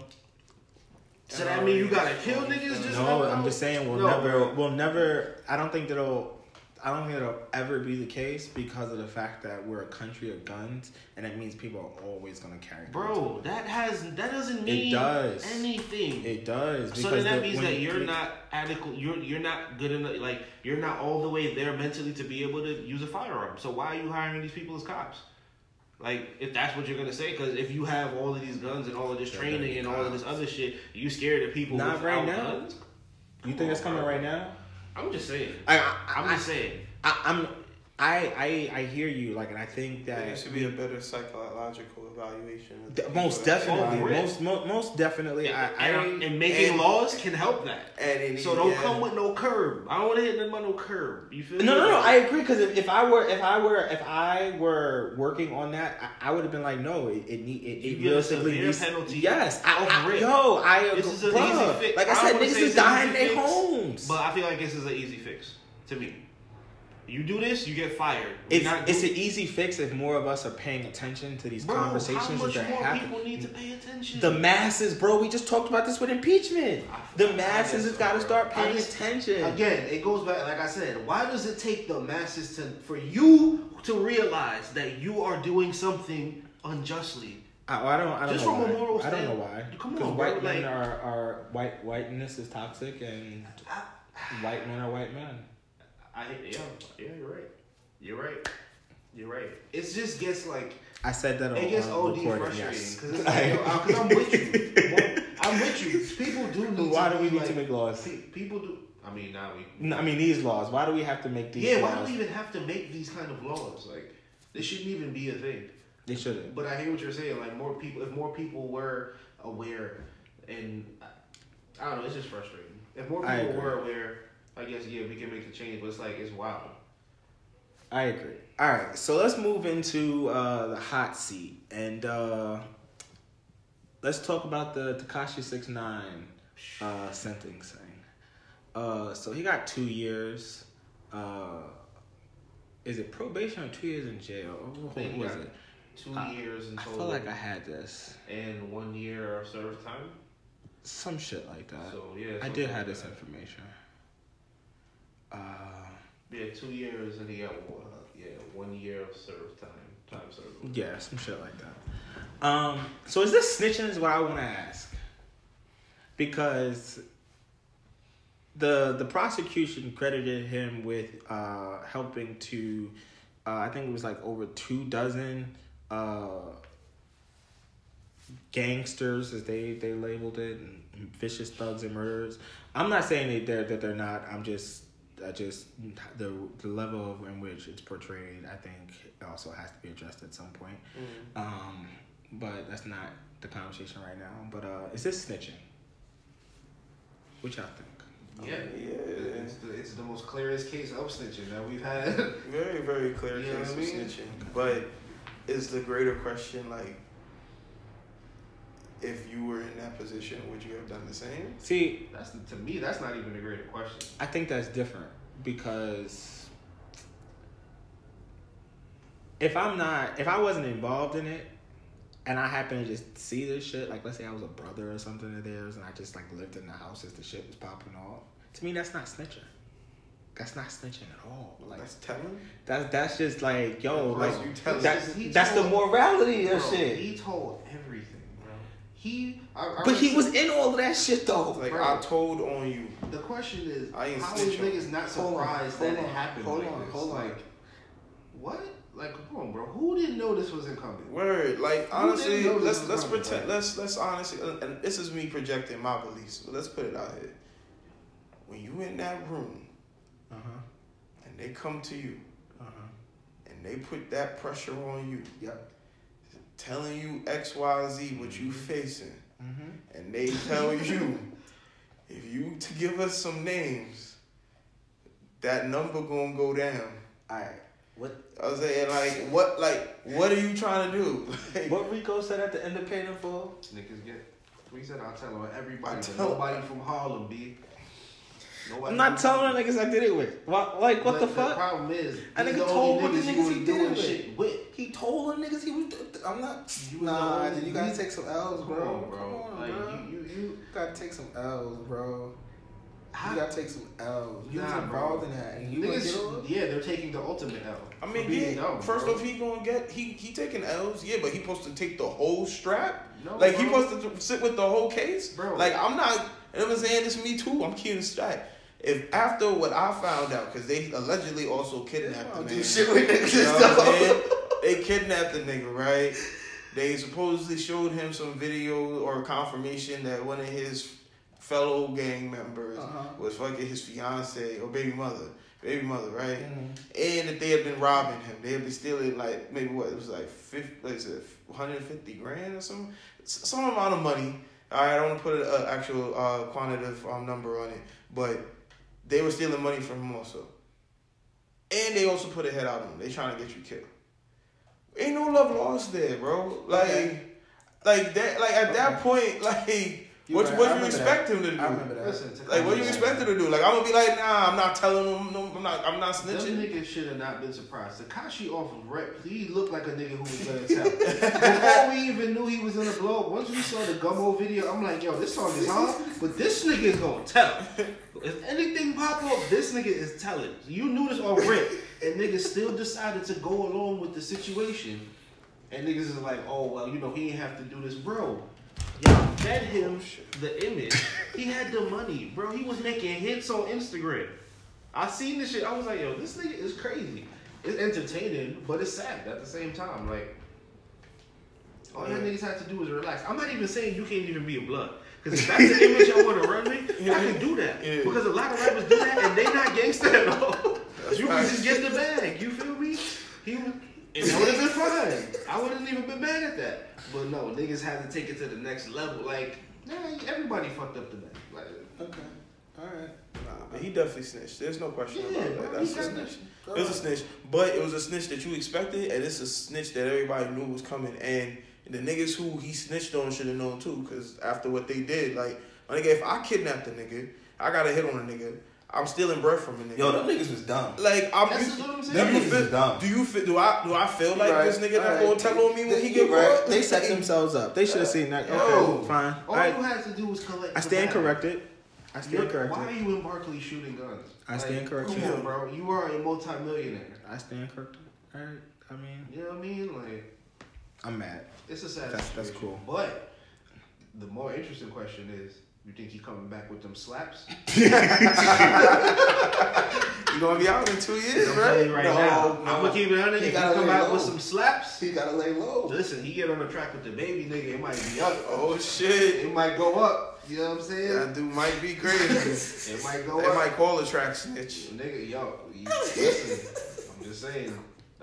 so that mean you gotta kill niggas? Just No, like- I'm just saying we'll No, never bro. we'll never I don't think that'll I don't think it'll ever be the case because of the fact that we're a country of guns and that means people are always gonna carry guns. Bro, that has that doesn't mean it does. anything. It does. So then that the- means that you- you're not adequate. You're you're not good enough. Like you're not all the way there mentally to be able to use a firearm. So why are you hiring these people as cops? Like if that's what you're gonna say, because if you have all of these guns and all of this training and all of this other shit, you scared of people Not right now. guns? You think it's coming right now? I'm just saying. I, I, I'm I, just saying. I, I'm I, I I hear you like and I think that there should be a better psychological evaluation. of the De- people most that- definitely, Oh, really? most mo- most definitely. I, I and, and making and- laws can help that. and it So don't yeah. come with no curb. I don't want to hit nothing about no curb. You feel me? No, no, no. I agree because if, if I were if I were if I were working on that, I, I would have been like, no, it it need it, You it a realistically severe needs- penalty Yes, I, off I, rip. yo, I This agree. is an bruh. easy fix. Like I I said, don't niggas is it's an dying in their homes. But I feel like this is an easy fix to me. You do this, you get fired. It's, You're not it's an easy fix if more of us are paying attention to these Bro, conversations that more happen. people need to pay attention? The masses, bro. We just talked about this with impeachment. The masses has so, got to start paying just- attention. Again, it goes back. Like I said, why does it take the masses to for you? to realize that you are doing something unjustly. I, I don't. I don't Just know from a why. moral I don't know why. Come Because on, white bro, men like- are, are white whiteness is toxic, and white men are white men. I hate yeah yeah you're right. You're right. You're right. It just gets like I said that on, It gets on OD recording. frustrating Yes. because uh, I'm with you. Well, [LAUGHS] I'm with you. People do need. Why to do we be need like, to make laws? People do. I mean, now we. No, I mean these laws. Why do we have to make these? yeah, laws? why do we even have to make these kind of laws? Like, this shouldn't even be a thing. They shouldn't. But I hear what you're saying. Like, more people, if more people were aware, and I- I don't know, it's just frustrating. If more people were aware, I guess yeah, we can make the change. But it's like it's wild. I agree. All right, so let's move into uh, the hot seat and uh, let's talk about the Tekashi Six Nine uh, sentencing. Uh, so he got two years. Uh, is it probation or two years in jail? What was it? Two I- years in I feel like I had this. and one year of service time. Some shit like that. So yeah, I did like have this that. information. Uh, Yeah, two years, and he got one, yeah, one year of service time, time served. Yeah, some shit like that. Um, so is this snitching? Is what I want to ask because the the prosecution credited him with uh, helping to, uh, I think it was like over two dozen uh, gangsters, as they they labeled it, and vicious thugs and murderers. I'm not saying that they're that they're not. I'm just. I just the the level of in which it's portrayed, I think, also has to be addressed at some point. Um, but that's not the conversation right now. But uh, is this snitching? What y'all think? Yeah, Yeah. It's the, it's the most clearest case of snitching that we've had. Very, very clear You case of I mean? snitching. But is the greater question like, if you were in that position, would you have done the same? See, that's the, to me, that's not even a greater question. I think that's different because if I'm not, if I wasn't involved in it, and I happen to just see this shit, like let's say I was a brother or something of theirs, and I just like lived in the house as the shit was popping off. To me, that's not snitching. That's not snitching at all. Like That's telling. that's that's just like yo, Bro, like you tell- that, He that's the morality of Bro, shit. He told everything, bro. He, I, I but he was some- in all of that shit though. Like Bro. I told on you. The question is, I ain't how is niggas not Hold on, surprised hold that it happened hold like on, this? hold on. like, what? Like, come on, bro. Who didn't know this was incoming? Word, like Who honestly, didn't know this let's let's coming, pretend, bro? let's let's honestly, uh, and this is me projecting my beliefs. But let's put it out here. When you in that room Uh huh. and they come to you Uh huh. and they put that pressure on you, Yep. Telling you X Y Z what you facing, Mm-hmm. and they tell you if you to give us some names, that number gonna go down. All right. What I was saying like what like what are you trying to do? [LAUGHS] Like, what Rico said at the independent for? Niggas get. We said I'll tell on everybody, I tell- nobody from Harlem, B. Nobody I'm not telling the niggas I did it with. What, like what the, The fuck? problem is, these nigga the told what the niggas niggas he did doing with. shit with. He told the niggas he was. I'm not. You Nah, the you gotta take some L's, Come bro. on, bro. Come on, like bro. you, you, you. Gotta take some L's, bro. You gotta take some L's. You was Nah, involved bro. in that, and you Niggas, yeah, they're taking the ultimate L. I mean, yeah. dumb, first bro. off, he gonna get he he taking L's, yeah, but he supposed to take the whole strap. No, like he bro. supposed to sit with the whole case, Bro. Like I'm not. You know what I'm saying? It's me too. I'm keeping the strap. If after what I found out, because they allegedly also kidnapped the man. shit with niggas You know and what I'm stuff. saying? [LAUGHS] They kidnapped the nigga, right? They supposedly showed him some video or confirmation that one of his fellow gang members Uh-huh. was fucking his fiance or baby mother, baby mother, right? Mhm. And that they had been robbing him. They had been stealing like maybe what it was like fifty, like is it 150 grand or something, some amount of money. I don't want to put an actual uh, quantitative um, number on it, but they were stealing money from him also. And they also put a head out on him. They trying to get you killed. Ain't no love lost there, bro. Like, Okay. like that. Like at that point, [LAUGHS] like You what right. what I you remember expect him to do? I remember that. Listen, to Like what you come expect him to do? Like I'm gonna be like, nah, I'm not telling him. No, I'm not. I'm not Them snitching. niggas should have not been surprised. Tekashi off of rep, he looked like a nigga who was gonna tell. [LAUGHS] Before we even knew he was gonna blow once we saw the Gummo video, I'm like, yo, this song is hard, but this nigga is gonna tell. If anything pop up, this nigga is telling. You knew this on rip, and niggas still decided to go along with the situation. And niggas is like, oh well, you know, he didn't have to do this, bro. Y'all fed oh, him the image. He had the money, bro. He was making hits on Instagram. I seen this shit. I was like, yo, this nigga is crazy. It's entertaining, but it's sad at the same time. Like, all y'all niggas have to do is relax. I'm not even saying you can't even be a blood. Because if [LAUGHS] that's the image y'all want to run with, I can do that. Yeah. Because a lot of rappers do that and they not gangster at all. That's you can just get the bag. You feel me? He would, and that would have been fine. I wouldn't even been mad at that. But no, niggas had to take it to the next level. Like, nah, everybody fucked up the bag. Like, Okay. All right. Nah, but he definitely snitched. There's no question Yeah, about that. That's a snitch. It was a snitch, but it was a snitch that you expected, and it's a snitch that everybody knew was coming. And the niggas who he snitched on should have known too, because after what they did, like, my nigga, if I kidnapped a nigga, I got a hit on a nigga. I'm stealing bread from a nigga. Yo, them niggas was dumb. like I'm. That's you- what I'm saying. you Them niggas feel? is dumb. Do you feel? Do I? Do I feel like Right. this nigga not Alright. gonna tell on me when he They- get right. caught? They set themselves up. They should have seen that. Okay, Yo, fine. All I, you had to do was collect. I stand corrected. I stand You're- corrected. Why are you in Barkley shooting guns? I stand corrected. Come on, bro. You are a multimillionaire. I stand corrected. All right. I mean, You know what I mean? Like, I'm mad. it's a sad That's- that's cool. But the more interesting question is, you think he coming back with them slaps? [LAUGHS] [LAUGHS] You gonna be out in two years, I'm right? right No, now. no. I'm gonna keep it honest. He If he gotta come lay out with some slaps, He gotta lay low. listen, he get on the track with the baby nigga, it might be up. Oh shit! It might go up. You know what I'm saying? That dude might be crazy. [LAUGHS] It might go they up. might call the track snitch. Nigga, yo, you, listen. I'm just saying.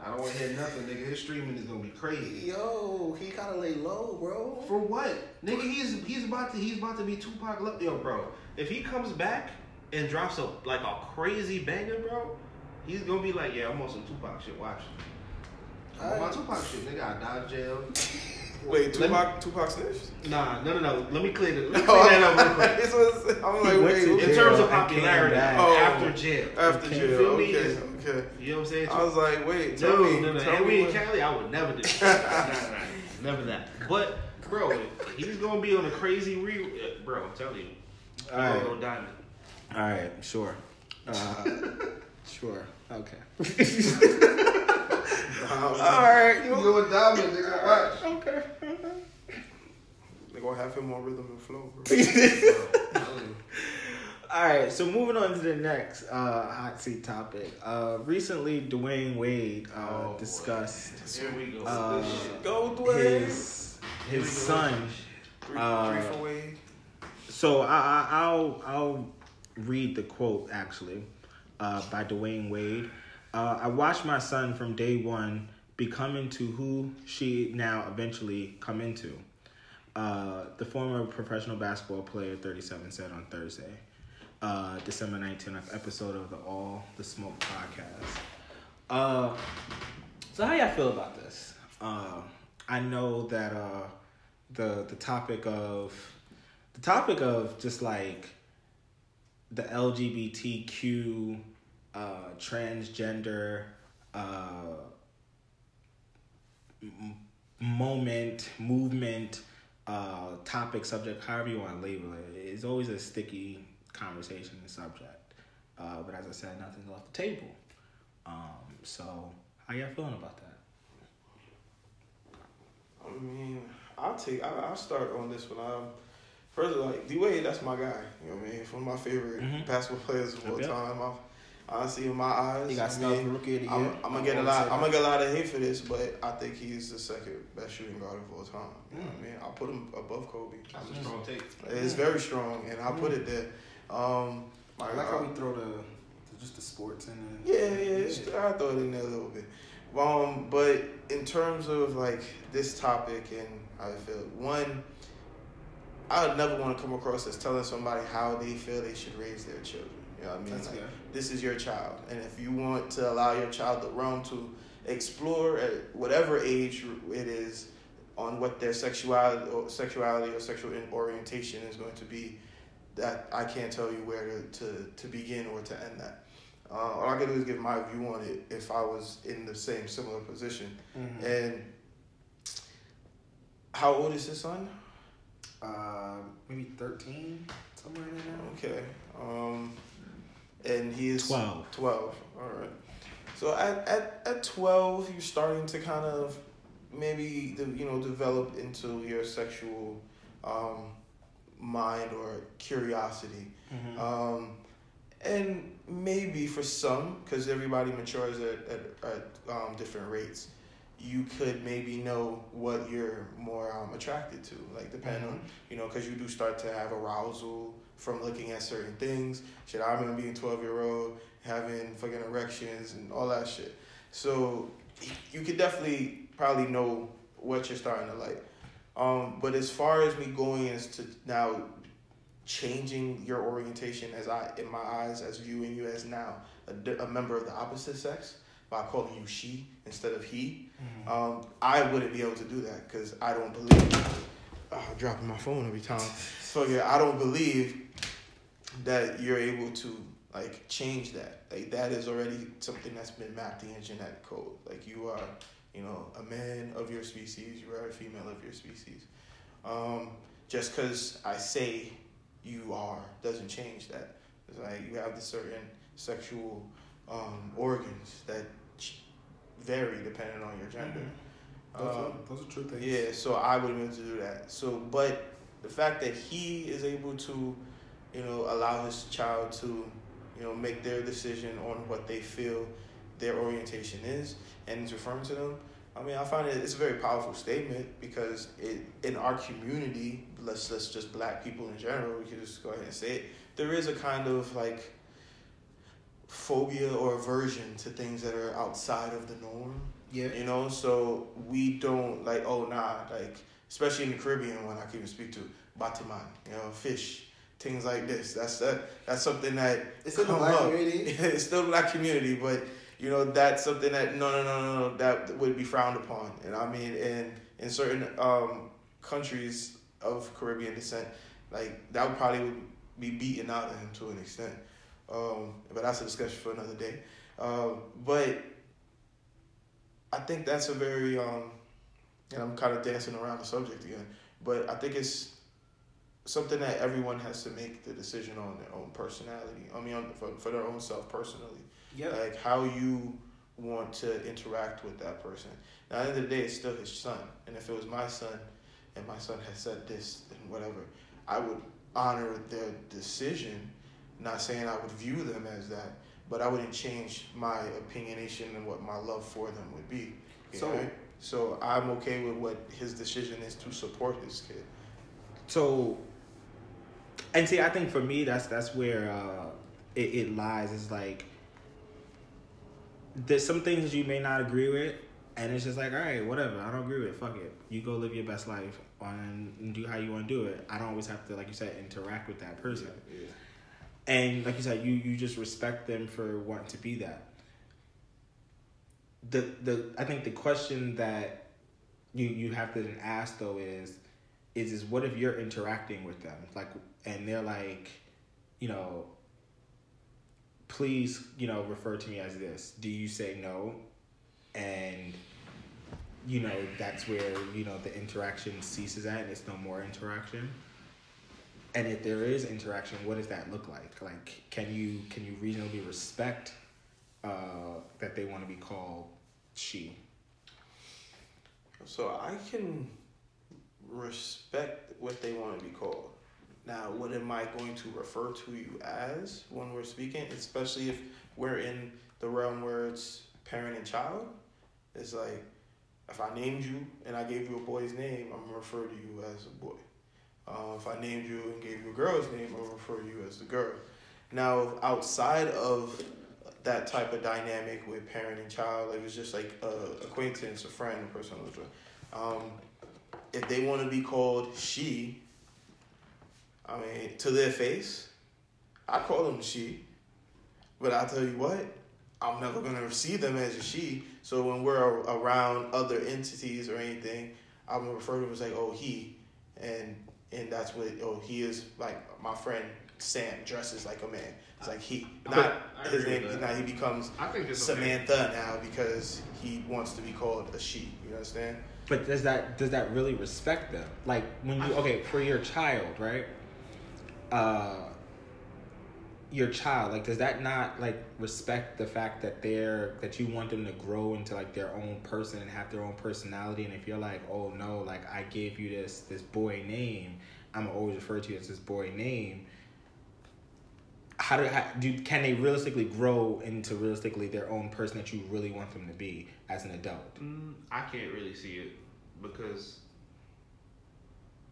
I don't want to hear nothing, nigga. His streaming is gonna be crazy. Yo, he gotta lay low, bro. For what, nigga? He's he's about to he's about to be Tupac. Lo- Yo, bro. If he comes back and drops a like a crazy banger, bro, he's gonna be like, yeah, I'm on some Tupac shit. Watch. I'm on my. Tupac shit, nigga. I dodged jail. [LAUGHS] Wait, Let me- Tupac, Tupac snitched? Nah, no, no, no. Let me clear that. Let me [LAUGHS] clear that up real quick. This was- I'm like, wait, to okay. in terms of popularity. Oh. after jail. after You jail. feel me? Okay, It's- okay. You know what I'm saying? I was like, wait, tell no, me, no, no. tell And me we in what- Cali, I would never do that. [LAUGHS] Nah, nah, nah. Never that. But, bro, he's gonna be on a crazy re. Bro, I'm telling you, he's All gonna right. go diamond. All right, sure. Uh, [LAUGHS] sure. Okay. All right. You go with Diamond, nigga. Watch. Okay. They gonna have him on rhythm and flow, bro. [LAUGHS] All right, so moving on to the next uh, hot seat topic. Uh, recently, Dwyane Wade uh, Oh, discussed Here we go. uh, Go Dwyane. his his son. Three, uh, three for Wade. So I, I, I'll I'll read the quote actually uh, by Dwyane Wade. Uh, I watched my son from day one become into who she now eventually come into. Uh, the former professional basketball player, 37, said on Thursday, uh, December 19th episode of the All the Smoke podcast. Uh, so how y'all feel about this? Uh, I know that uh, the the topic of the topic of just like the LGBTQ, uh, transgender, uh, m- moment, movement, uh, topic, subject, however you want to label it. it, is always a sticky conversation and subject. Uh, but as I said, nothing's off the table. Um, so, how y'all feeling about that? I mean, I'll take. I, I'll start on this one. Um, first, like D Wade, that's my guy. You know what I mean? He's one of my favorite Mhm. basketball players of all Yep. time. I, honestly, in my eyes, He got I snubbed mean, for rookie of the I'm. I'm gonna get a lot. I'm gonna get a lot of hate for this, but I think he's the second best shooting guard of all time. You know what I mean? I'll put him above Kobe. That's a strong take. It's very strong, and I'll put it there. Um, I like how we throw the, the just the sports in it. Yeah, yeah, it's, I throw it in there a little bit. Um, but in terms of like this topic and how I feel, one, I would never want to come across as telling somebody how they feel they should raise their children. You know what I mean? That's Like. This is your child, and if you want to allow your child the realm to explore at whatever age it is on what their sexuality or sexuality or sexual orientation is going to be, that I can't tell you where to, to, to begin or to end that. Uh, all I can do is give my view on it if I was in the same similar position. Mm-hmm. And how old is his son? Uh, maybe thirteen, somewhere in there. Okay. Um, and he is 12. 12. All right. So at, at, at 12, you're starting to kind of maybe, you know, develop into your sexual um, mind or curiosity. Mm-hmm. Um, and maybe for some, because everybody matures at, at, at um, different rates, you could maybe know what you're more um, attracted to. Like, depending on, you know, because you do start to have arousal from looking at certain things. Shit, I remember being 12 year old, having fucking erections and all that shit. So you could definitely probably know what you're starting to like. Um, but as far as me going as to now changing your orientation as I, in my eyes, as viewing you as now a, a member of the opposite sex by calling you she instead of he, um, I wouldn't be able to do that because I don't believe. Uh, dropping my phone every time. So yeah, I don't believe that you're able to like change that. Like that is already something that's been mapped in your genetic code. Like you are, you know, a man of your species. You are a female of your species. Um, just because I say you are doesn't change that. It's like you have the certain sexual um, organs that vary depending on your gender. Those, Um, are, those are true things. yeah, so I wouldn't be able to do that. So, but the fact that he is able to, you know, allow his child to, you know, make their decision on what they feel their orientation is, and he's referring to them. I mean, I find it it's a very powerful statement because it in our community, let's let's just black people in general, we can just go ahead and say it. There is a kind of like phobia or aversion to things that are outside of the norm. Yeah. You know, so we don't like, oh nah, like especially in the Caribbean when I can even speak to batiman, you know, fish, things like this. That's that that's something that It's the black up. community? [LAUGHS] it's still black community, but you know that's something that no no no no no that would be frowned upon. And I mean in in certain um, countries of Caribbean descent, like that would probably be beaten out of him to an extent. Um, but that's a discussion for another day. Um, but I think that's a very um, and I'm kind of dancing around the subject again. But I think it's something that everyone has to make the decision on their own personality. I mean, on, for for their own self personally. Yeah. Like how you want to interact with that person. Now, at the end of the day, it's still his son. And if it was my son, and my son had said this and whatever, I would honor their decision. Not saying I would view them as that, but I wouldn't change my opinionation and what my love for them would be. So- know? so I'm okay with what his decision is to support his kid. So, and see, I think for me, that's that's where uh, it, it lies. It's like there's some things you may not agree with, and it's just like, all right, whatever. I don't agree with. it. Fuck it. You go live your best life on and do how you want to do it. I don't always have to, like you said, interact with that person. Yeah. And like you said, you you just respect them for wanting to be that. The the I think the question that you you have to then ask though is is is what if you're interacting with them like and they're like, you know, please you know refer to me as this. Do you say no? And you know that's where you know the interaction ceases at and it's no more interaction and if there is interaction what does that look like like can you can you reasonably respect uh that they want to be called she So I can respect what they want to be called. Now, what am I going to refer to you as when we're speaking, especially if we're in the realm where it's parent and child? It's like if I named you and I gave you a boy's name, I'm gonna refer to you as a boy. Uh, if I named you and gave you a girl's name, gonna refer you as the girl. Now, outside of that type of dynamic with parent and child, it was just like a acquaintance, a friend, a person. Um, if they want to be called she, I mean, to their face, I call them she. But I tell you what, I'm never gonna see them as a she. So when we're around other entities or anything, I'm gonna refer to them as like, oh he, and and that's what oh he is like my friend Sam dresses like a man. It's like he, not I his name. Now he becomes I think it's okay. Samantha now because he wants to be called a she. You understand? but does that does that really respect them like when you okay for your child right uh your child like does that not like respect the fact that they're that you want them to grow into like their own person and have their own personality? And if you're like oh no like i gave you this this boy name i'm always refer to you as this boy name how do, how do can they realistically grow into realistically their own person that you really want them to be as an adult? Mm, I can't really see it because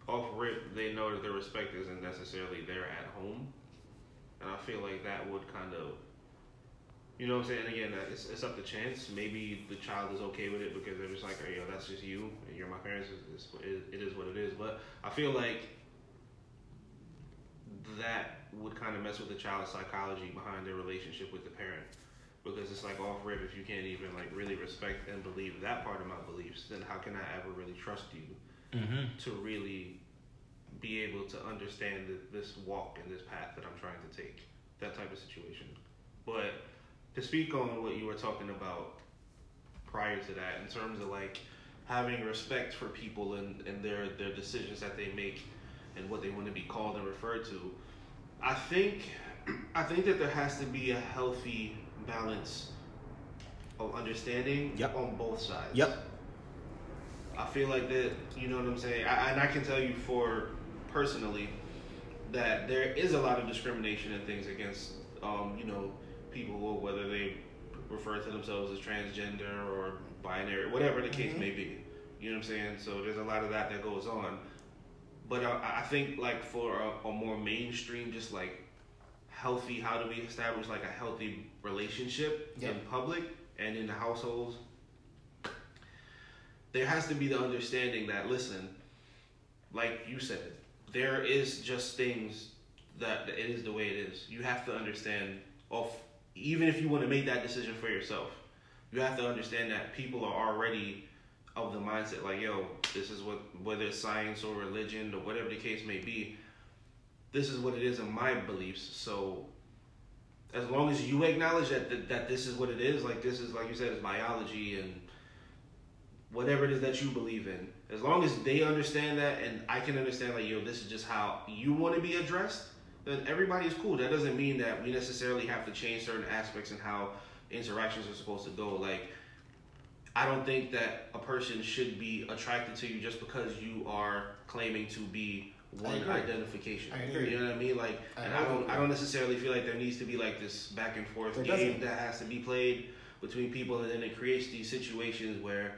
off rip they know that their respect isn't necessarily there at home, and I feel like that would kind of, you know, what I'm saying. Again, it's, it's up to chance. Maybe the child is okay with it because they're just like, hey, yo, that's just you, and you're my parents. It's, it's, it, it is what it is. But I feel like that would kind of mess with the child's psychology behind their relationship with the parent because it's like off rip if you can't even like really respect and believe that part of my beliefs then how can i ever really trust you mm-hmm. to really be able to understand this walk and this path that i'm trying to take that type of situation but to speak on what you were talking about prior to that in terms of like having respect for people and, and their their decisions that they make and what they want to be called and referred to i think [CLEARS THROAT] i think that there has to be a healthy balance of understanding Yep. on both sides Yep. I feel like that, you know what I'm saying? I, and I can tell you for personally that there is a lot of discrimination and things against, um, you know, people whether they refer to themselves as transgender or binary, whatever the case Mhm. may be. You know what I'm saying? So there's a lot of that that goes on. But I, I think like for a, a more mainstream, just like healthy, how do we establish like a healthy relationship Yep. in public and in the households? there has to be the understanding that listen like you said there is just things that it is the way it is you have to understand off even if you want to make that decision for yourself, you have to understand that people are already of the mindset like, yo, this is what whether it's science or religion or whatever the case may be, this is what it is in my beliefs. So as long as you acknowledge that that, that this is what it is, like this is like you said, it's biology and whatever it is that you believe in. As long as they understand that and I can understand like, yo, this is just how you want to be addressed, then everybody is cool. That doesn't mean that we necessarily have to change certain aspects and how interactions are supposed to go. Like I don't think that a person should be attracted to you just because you are claiming to be one identification. I agree. You know what I mean? Like, I and I don't, I don't necessarily feel like there needs to be like this back and forth There game doesn't. that has to be played between people, and then it creates these situations where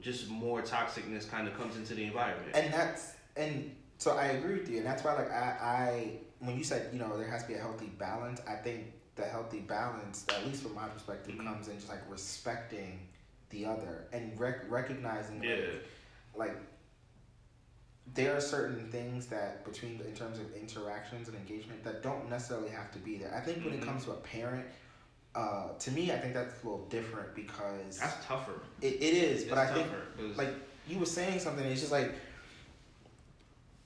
just more toxicness kind of comes into the environment. and that's and so I agree with you, and that's why like I, I when you said you know there has to be a healthy balance, I think the healthy balance, at least from my perspective, Mhm. comes in just like respecting the other and rec- recognizing yeah, like, like there are certain things that between in terms of interactions and engagement that don't necessarily have to be there. I think when Mhm. it comes to a parent. Uh, to me, I think that's a little different because that's tougher. it, it is. But I think tougher 'cause- like you were saying something. It's just like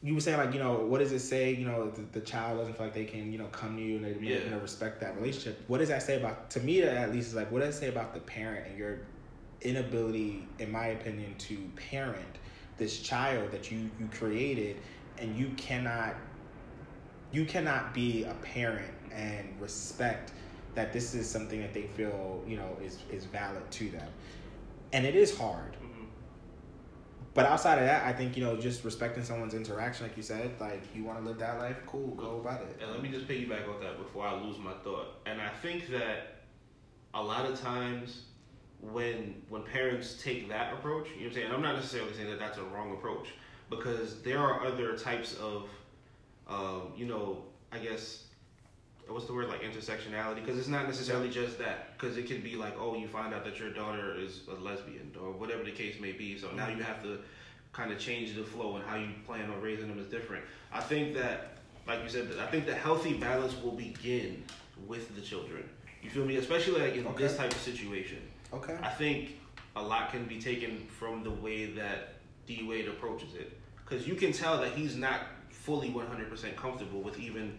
you were saying, like you know, what does it say? You know, the, the child doesn't feel like they can, you know, come to you and they Yeah. you know respect that relationship. What does that say about? To me, at least, is like what does it say about the parent and your inability, in my opinion, to parent this child that you you created, and you cannot you cannot be a parent and respect that this is something that they feel you know is is valid to them and it is hard Mhm. but outside of that i think you know just respecting someone's interaction like you said like you want to live that life cool go about it And let me just piggyback off that before I lose my thought. And I think that a lot of times when when parents take that approach, you know what I'm saying? And I'm not necessarily saying that that's a wrong approach because there are other types of, um, you know, I guess, what's the word like intersectionality? Because it's not necessarily just that. Because it could be like, oh, you find out that your daughter is a lesbian or whatever the case may be. So now mm-hmm. you have to kind of change the flow and how you plan on raising them is different. I think that, like you said, I think the healthy balance will begin with the children. You feel me? Especially like in this type of situation. okay I think a lot can be taken from the way that D Wade approaches it, because you can tell that he's not fully one hundred percent comfortable with even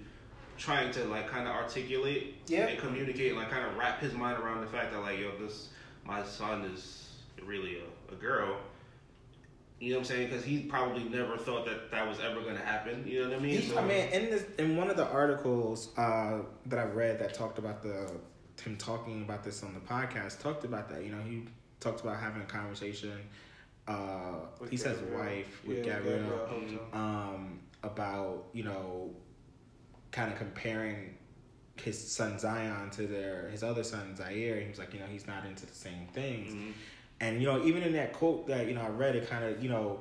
trying to like kind of articulate Yeah. and communicate and like kind of wrap his mind around the fact that like yo this my son is really a, a girl. You know what I'm saying? Because he probably never thought that that was ever going to happen. You know what I mean? He- I mean, in this, in one of the articles uh, that I've read that talked about the him talking about this on the podcast, talked about that. You know, he talked about having a conversation. Uh, With he says wife with Yeah, Gabrielle, Gabrielle Hotel. um, about you know, kind of comparing his son Zion to their his other son Zaire. He was like, you know, he's not into the same things. Mhm. And you know, even in that quote that you know I read, it kind of you know,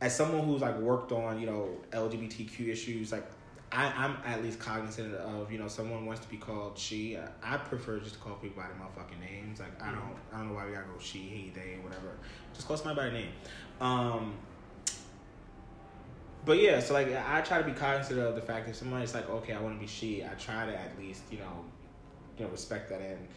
as someone who's like worked on you know LGBTQ issues, like I, I'm at least cognizant of you know someone wants to be called she. I, I prefer just to call people by their motherfucking names. Like I don't I don't know why we gotta go she, he, they, whatever. Just call somebody by their name. Um, but yeah, so like I try to be cognizant of the fact that somebody's like, okay, I want to be she. I try to at least you know, you know, respect that and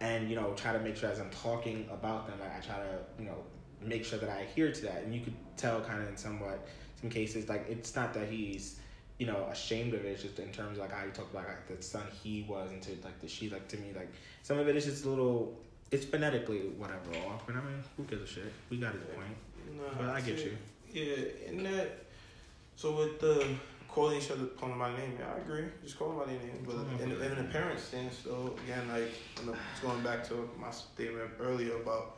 and you know try to make sure as I'm talking about them, like I try to you know make sure that I adhere to that. And you could tell kind of in somewhat some cases like it's not that he's you know ashamed of it. It's just in terms of like how you talk about like the son he was into like the she like to me like some of it is just a little. It's phonetically whatever off, and I mean, who gives a shit? We got his point, Nah, but I get you. Yeah, and that. So with the calling each other, calling by name, yeah, I agree. Just call them by their name. But in, in the parent stance, though, again, like when the, it's going back to my statement earlier about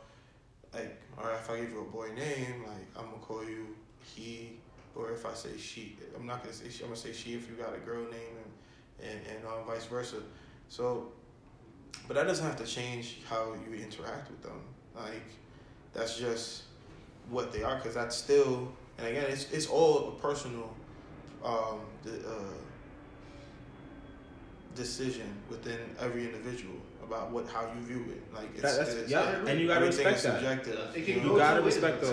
like, all right, if I give you a boy name, like I'm gonna call you he, or if I say she, I'm not gonna say she. I'm gonna say she if you got a girl name, and and and uh, vice versa. So, but that doesn't have to change how you interact with them. Like, that's just what they are because that's still and again it's it's all a personal um the, uh, decision within every individual about what how you view it like it's, That- that's- it's yeah, and you gotta everything respect is that. subjective Yeah, it you can know? You gotta two respect those.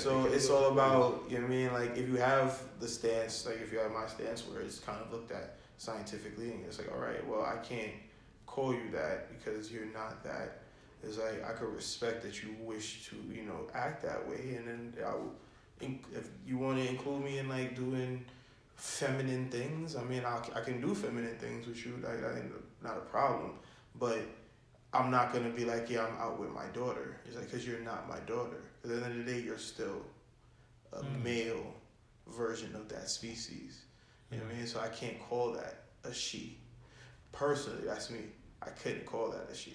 so, so It it's all about you know what I mean like if you have the stance like if you have my stance where it's kind of looked at scientifically and it's like all right well I can't call you that because you're not that. It's like I could respect that you wish to, you know, act that way, and then I will, in- if you want to include me in like doing feminine things, I mean, I, I can do feminine things with you. Like that ain't not a problem, but I'm not gonna be like, yeah, I'm out with my daughter. It's like because you're not my daughter. Because at the end of the day, you're still a Mm. male version of that species. You know what I mean? So I can't call that a she. Personally, that's me. I couldn't call that a she.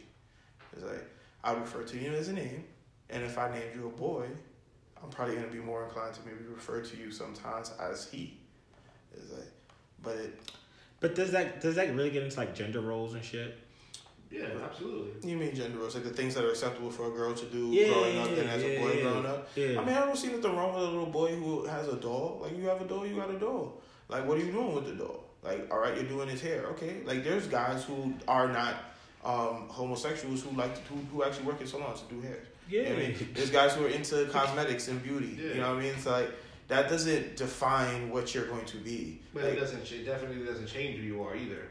It's like I refer to you as a name, and if I named you a boy, I'm probably gonna be more inclined to maybe refer to you sometimes as he. It's like, but it, But does that does that really get into like gender roles and shit? Yeah, absolutely. you mean gender roles, like the things that are acceptable for a girl to do Yeah, growing up and as a boy yeah. growing up. Yeah. I mean, I don't see nothing wrong with a little boy who has a doll. Like you have a doll, you got a doll. Like what are you doing with the doll? Like all right, you're doing his hair. Okay. Like there's guys who are not um, homosexuals who like to, who, who actually work in salons to do hair. You know I mean? There's guys who are into cosmetics and beauty. Yeah. You know what I mean? It's like that doesn't define what you're going to be. But Like, it doesn't. It definitely doesn't change who you are either.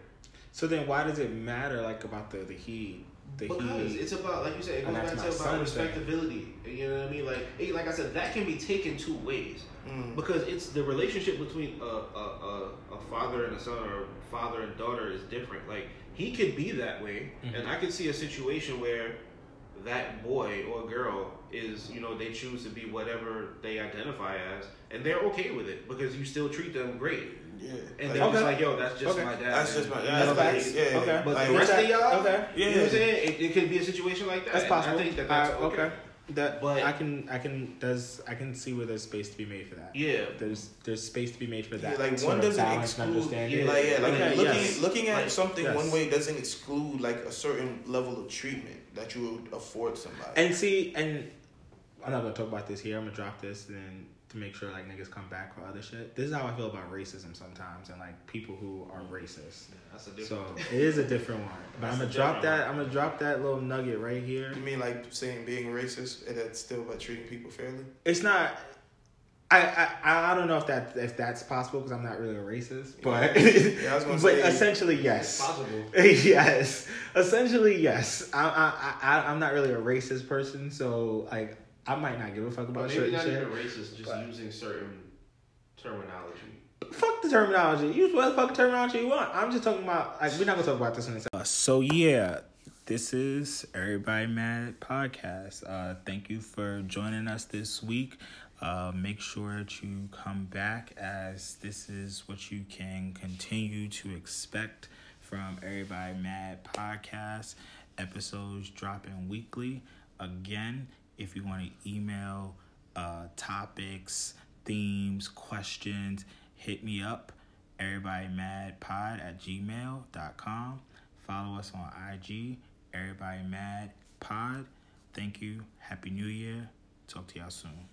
So then, why does it matter like about the the he the Because he? it's about, like you said, it goes back to about son's thing. respectability. You know what I mean? Like, it, like I said, that can be taken two ways. mm, Because it's the relationship between a, a, a, a father and a son or father and daughter is different. Like he could be that way, Mhm. and I could see a situation where that boy or girl is, you know, they choose to be whatever they identify as, and they're okay with it because you still treat them great, yeah. and Like, they're just like, yo, that's just Okay. my dad. That's just my- dad. that's facts. Yeah, okay, But Like, the rest of y'all, okay, Yeah. you know what I'm saying? It, it could be a situation like that. that's possible. I think that that's I- okay. That But- I can I can does I can see where there's space to be made for that. Yeah. There's there's space to be made for Yeah, that. like one doesn't exclude, understanding. like yeah, like Okay, looking yes. looking at Like, something yes. one way doesn't exclude like a certain level of treatment that you would afford somebody. And see, and I'm not gonna talk about this here. I'm gonna drop this and to make sure like niggas come back for other shit. This is how I feel about racism sometimes and like people who are mm. racist. That's a different. So it is a different one. But That's I'm gonna drop different that. I'm gonna drop that little nugget right here. you mean like saying being racist and that's still about treating people fairly? It's not. I, I, I don't know if that if that's possible because I'm not really a racist, but Yeah, I was [LAUGHS] but say- essentially yes, possible. [LAUGHS] yes, essentially yes. I, I I I'm not really a racist person, so like I might not give a fuck about But certain maybe not shit. even racist, just But- using certain terminology. Fuck the terminology. Use what the fuck terminology you want. I'm just talking about like we're not gonna talk about this in a second. Uh, so yeah, this is Everybody Mad podcast. Uh, thank you for joining us this week. Uh, make sure that you come back as this is what you can continue to expect from Everybody Mad podcast episodes dropping weekly. Again, if you want to email uh, topics, themes, questions, hit me up. Everybody Mad Pod at gmail.com. Follow us on IG, Everybody Mad Pod. Thank you. Happy New Year. Talk to y'all soon.